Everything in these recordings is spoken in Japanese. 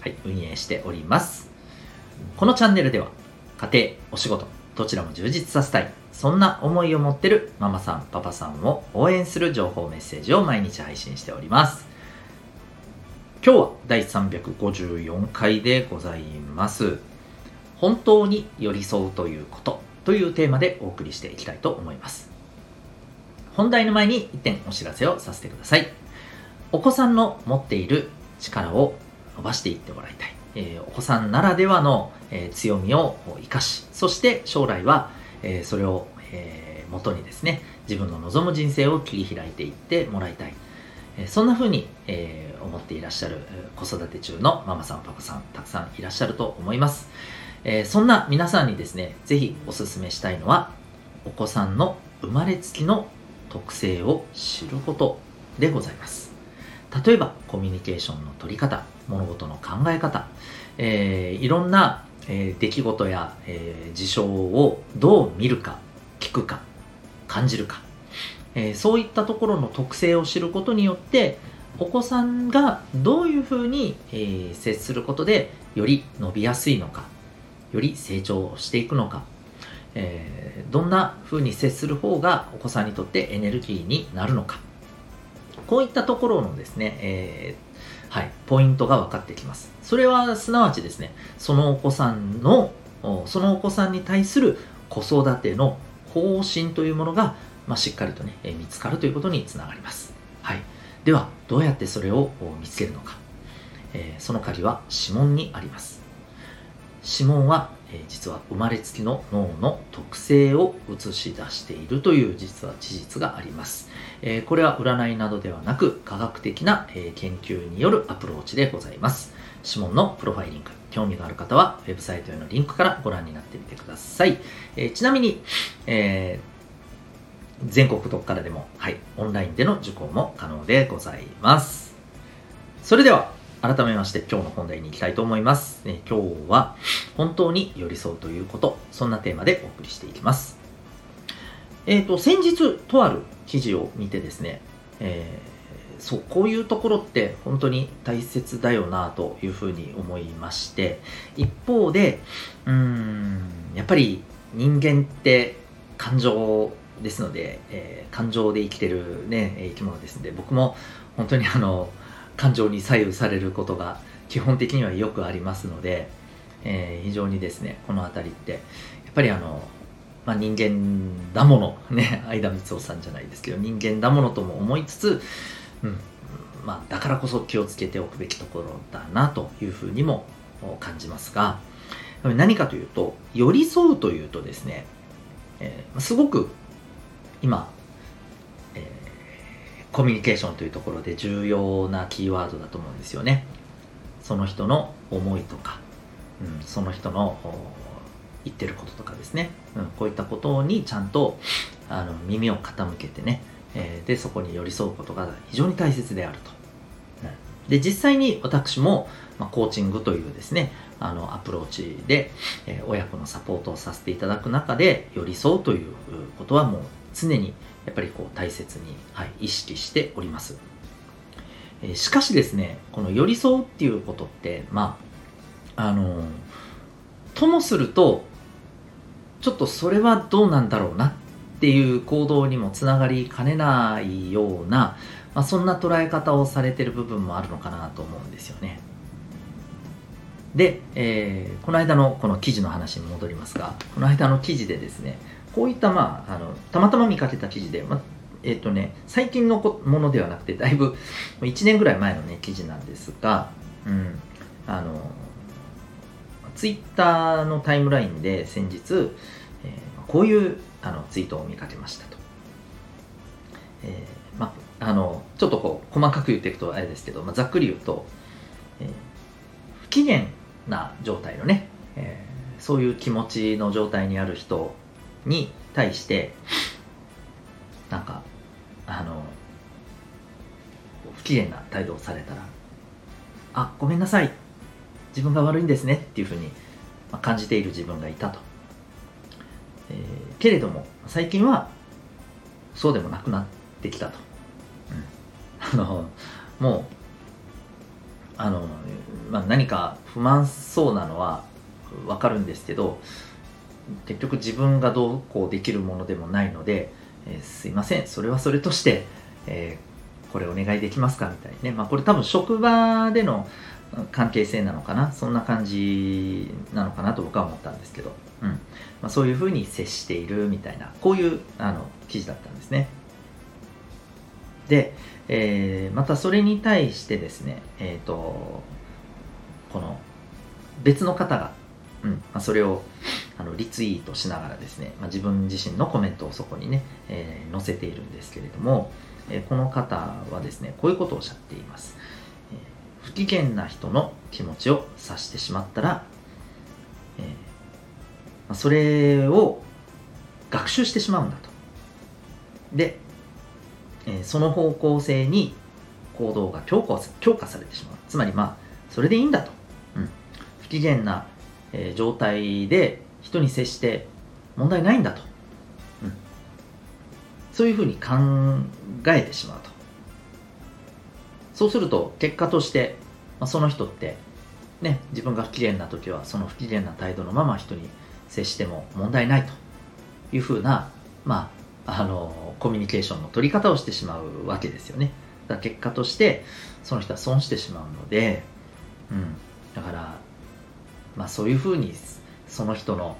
はい、運営しております。このチャンネルでは、家庭、お仕事、どちらも充実させたい、そんな思いを持ってるママさん、パパさんを応援する情報メッセージを毎日配信しております。今日は第354回でございます。本当に寄り添うということというテーマでお送りしていきたいと思います。本題の前に1点お知らせをさせてください。お子さんの持っている力を伸ばしていってもらいたい。え、お子さんならではの、え、強みを生かし、そして将来は、え、それを、えー、元にですね、自分の望む人生を切り開いていってもらいたい。え、そんな風に、えー、思っていらっしゃる子育て中のママさん、パパさん、たくさんいらっしゃると思います。えー、そんな皆さんにですね、ぜひお勧めしたいのは、お子さんの生まれつきの特性を知ることでございます。例えば、コミュニケーションの取り方、物事の考え方、えー、いろんな、えー、出来事や、えー、事象をどう見るか、聞くか、感じるか、えー、そういったところの特性を知ることによって、お子さんがどういうふうに、えー、接することでより伸びやすいのか、より成長していくのか、えー、どんなふうに接する方がお子さんにとってエネルギーになるのか、こういったところのですね、えはい、ポイントが分かってきます。それはすなわちですね、そのお子さんの、そのお子さんに対する子育ての方針というものが、まあ、しっかりとね、え見つかるということにつながります。はい。では、どうやってそれを見つけるのか。えー、その鍵は指紋にあります。指紋は、実は生まれつきの脳の特性を映し出しているという実は事実があります。これは占いなどではなく科学的な、研究によるアプローチでございます。指紋のプロファイリング。興味がある方はウェブサイトへのリンクからご覧になってみてください。ちなみに、え全国どこからでも、はい、オンラインでの受講も可能でございます。それでは、改めまして今日の本題に行きたいと思います。え今日は本当に寄り添うということ、そんなテーマでお送りしていきます。えっ、ー、と、先日とある記事を見てですね、えー、そう、こういうところって本当に大切だよなというふうに思いまして、一方で、うん、やっぱり人間って感情ですので、えー、感情で生きてるね、生き物ですので、僕も本当にあの、感情に左右されることが基本的にはよくありますので、えー、非常にですねこの辺りってやっぱりあの、まあ、人間だもの ね相田光夫さんじゃないですけど人間だものとも思いつつ、うんまあ、だからこそ気をつけておくべきところだなというふうにも感じますが何かというと寄り添うというとですね、えー、すごく今コミュニケーションというところで重要なキーワードだと思うんですよね。その人の思いとか、うん、その人の言ってることとかですね、うん、こういったことにちゃんとあの耳を傾けてね、えー、でそこに寄り添うことが非常に大切であると。うん、で実際に私も、まあ、コーチングというですねあのアプローチで、えー、親子のサポートをさせていただく中で寄り添うということはもう常にやっぱりこう大切に、はい、意識しております。えしかしですね、この寄り添うっていうことって、まあ、あのともすると、ちょっとそれはどうなんだろうなっていう行動にもつながりかねないような、まあ、そんな捉え方をされてる部分もあるのかなと思うんですよね。で、えー、この間のこの記事の話に戻りますが、この間の記事でですね、こういった、まあ、あのたまたま見かけた記事で、まえっ、ー、とね、最近のものではなくて、だいぶ1年ぐらい前の、ね、記事なんですが、うん、あのツイッターのタイムラインで先日、えー、こういうあのツイートを見かけましたと。えーまあのちょっとこう細かく言っていくとあれですけど、まあ、ざっくり言うと、えー、不機嫌な状態のね、えー、そういう気持ちの状態にある人に対してなんかあの不機嫌な態度をされたらあごめんなさい。自分が悪いんですねっていうふうに感じている自分がいたと、えー、けれども最近はそうでもなくなってきたと、うん、あのもうあの、まあ、何か不満そうなのは分かるんですけど結局自分がどうこうできるものでもないので、えー、すいません。それはそれとして、えー、これお願いできますか？みたいにね、まあ、これ多分職場での関係性なのかな？そんな感じなのかなと僕は思ったんですけど、うん。まあ、そういうふうに接しているみたいなこういうあの記事だったんですね。で、えー、またそれに対してですねえっ、とこの別の方が、うん。まあ、それをあのリツイートしながらですね、まあ、自分自身のコメントをそこにね、えー、載せているんですけれども、えー、この方はですねこういうことをおっしゃっています、えー、不機嫌な人の気持ちを察してしまったら、えーまあ、それを学習してしまうんだと。で、えー、その方向性に行動が強化強化されてしまう。つまりまあそれでいいんだと、うん、不機嫌な、え、状態で人に接して問題ないんだと、うん、そういうふうに考えてしまうと。そうすると結果として、まあ、その人ってね自分が不機嫌な時はその不機嫌な態度のまま人に接しても問題ないと。いうふうなまああのコミュニケーションの取り方をしてしまうわけですよね。だから結果としてその人は損してしまうので、うん、だからまあそういうふうにその人の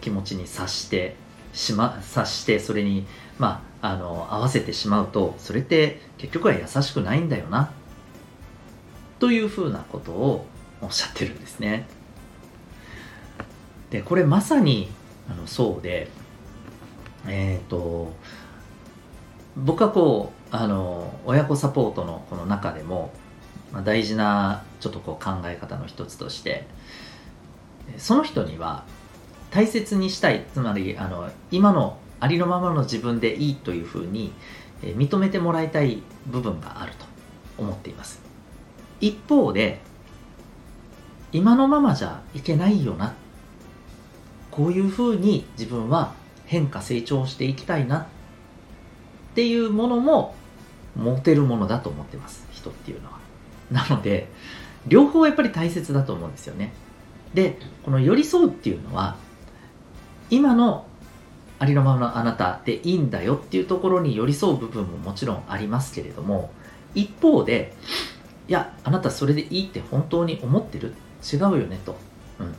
気持ちに察してしま察してそれにまああの合わせてしまうとそれって結局は優しくないんだよなというふうなことをおっしゃってるんですね。でこれまさにあのそうでえっ、ー、と僕はこうあの親子サポートのこの中でも、まあ、大事なちょっとこう考え方の一つとしてその人には大切にしたいつまりあの今のありのままの自分でいいというふうに、認めてもらいたい部分があると思っています。一方で今のままじゃいけないよな。こういうふうに自分は変化成長していきたいな。っていうものも持てるものだと思ってます。人っていうのは。なので両方やっぱり大切だと思うんですよね。でこの寄り添うっていうのは今のありのままのあなたでいいんだよっていうところに寄り添う部分ももちろんありますけれども一方でいやあなたそれでいいって本当に思ってる？違うよねと、うん、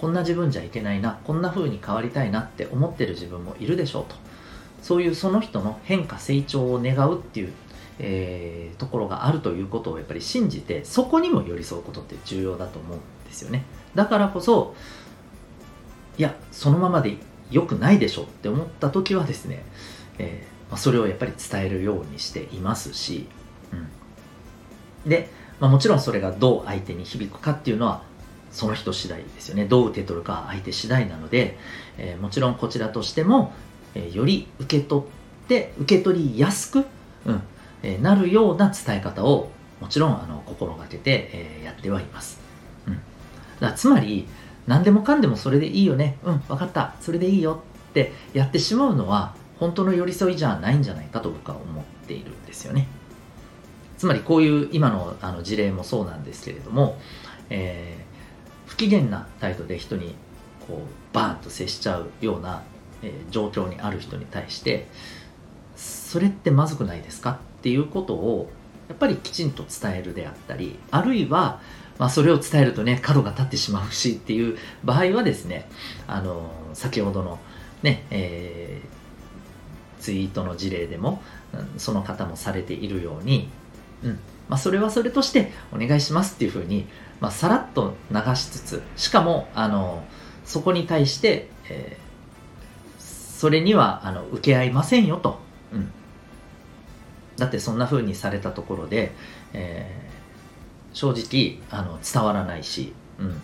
こんな自分じゃいけないなこんな風に変わりたいなって思ってる自分もいるでしょうと。そういうその人の変化成長を願うっていう、えー、ところがあるということをやっぱり信じてそこにも寄り添うことって重要だと思う。んですよね。だからこそいやそのままで良くないでしょって思った時はですね、えー、まあ、それをやっぱり伝えるようにしていますし、うん、で、まあ、もちろんそれがどう相手に響くかっていうのはその人次第ですよね。どう受け取るか相手次第なので、えー、もちろんこちらとしても、えー、より受け取って受け取りやすく、うんえー、なるような伝え方をもちろんあの心がけて、えやってはいます、だつまり何でもかんでもそれでいいよね。うん分かった。それでいいよってやってしまうのは本当の寄り添いじゃないんじゃないかと僕は思っているんですよね。つまりこういう今のあの事例もそうなんですけれども、えー、不機嫌な態度で人にこうバーンと接しちゃうような、えー、状況にある人に対してそれってまずくないですかっていうことをやっぱりきちんと伝えるであったりあるいはまあ、それを伝えるとね角が立ってしまうしっていう場合はですねあの先ほどのね、えー、ツイートの事例でもその方もされているように、うんまあ、それはそれとしてお願いしますっていうふうに、まあ、さらっと流しつつしかもあのそこに対して、えー、それにはあの受け合いませんよと、うん、だってそんな風にされたところで、えー正直あの伝わらないし、うん。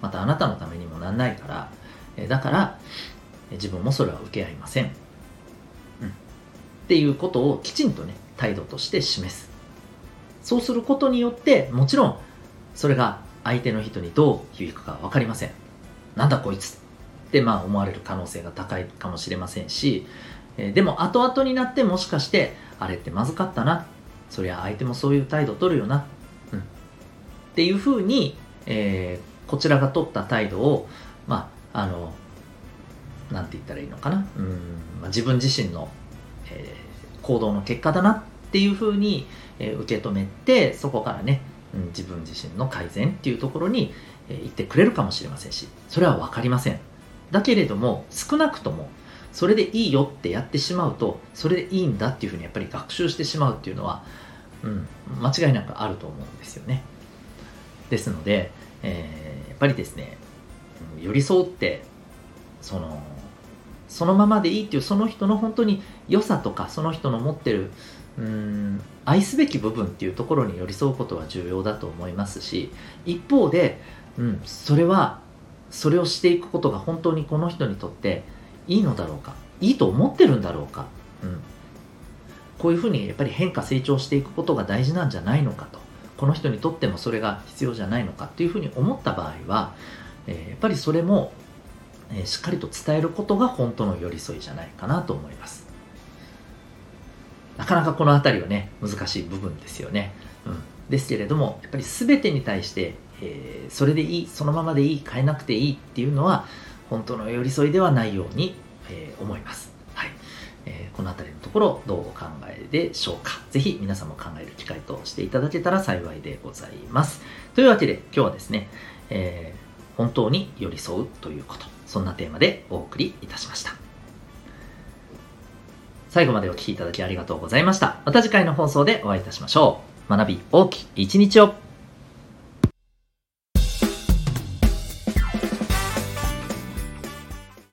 またあなたのためにもなんないから、えだから、自分もそれは受け合いません。うん。っていうことをきちんとね、態度として示す。そうすることによって、もちろん、それが相手の人にどう響くか分かりません。なんだこいつってまあ思われる可能性が高いかもしれませんし、えでも後々になってもしかして、あれってまずかったな。そりゃ相手もそういう態度取るよな。っていうふうに、えーこちらが取った態度を、まあ、あの、なんて言ったらいいのかな？うん、まあ、自分自身の、えー行動の結果だなっていうふうに、えー受け止めて、そこからね、うん、自分自身の改善っていうところに、えー行ってくれるかもしれませんし、それは分かりません。だけれども、少なくとも、それでいいよってやってしまうと、それでいいんだっていうふうにやっぱり学習してしまうっていうのは、うん、間違いなくあると思うんですよね。ですので、えーやっぱりですね、寄り添って、その、そのままでいいっていうその人の本当に良さとかその人の持ってるうーん愛すべき部分っていうところに寄り添うことは重要だと思いますし一方で、うん、それはそれをしていくことが本当にこの人にとっていいのだろうかいいと思ってるんだろうか、うん、こういうふうにやっぱり変化成長していくことが大事なんじゃないのかと。この人にとってもそれが必要じゃないのかっていうふうに思った場合は、えやっぱりそれもえしっかりと伝えることが本当の寄り添いじゃないかなと思います。なかなかこの辺りはね難しい部分ですよね、うん、ですけれどもやっぱり全てに対して、えーそれでいいそのままでいい変えなくていいっていうのは本当の寄り添いではないように、えー思います。はい。えーこの辺りのところどうお考えでしょうか。ぜひ皆さんも考える機会としていただけたら幸いでございます。というわけで今日はですね、えー本当に寄り添うということ。そんなテーマでお送りいたしました。最後までお聴きいただきありがとうございました。また次回の放送でお会いいたしましょう。学び大きい一日を。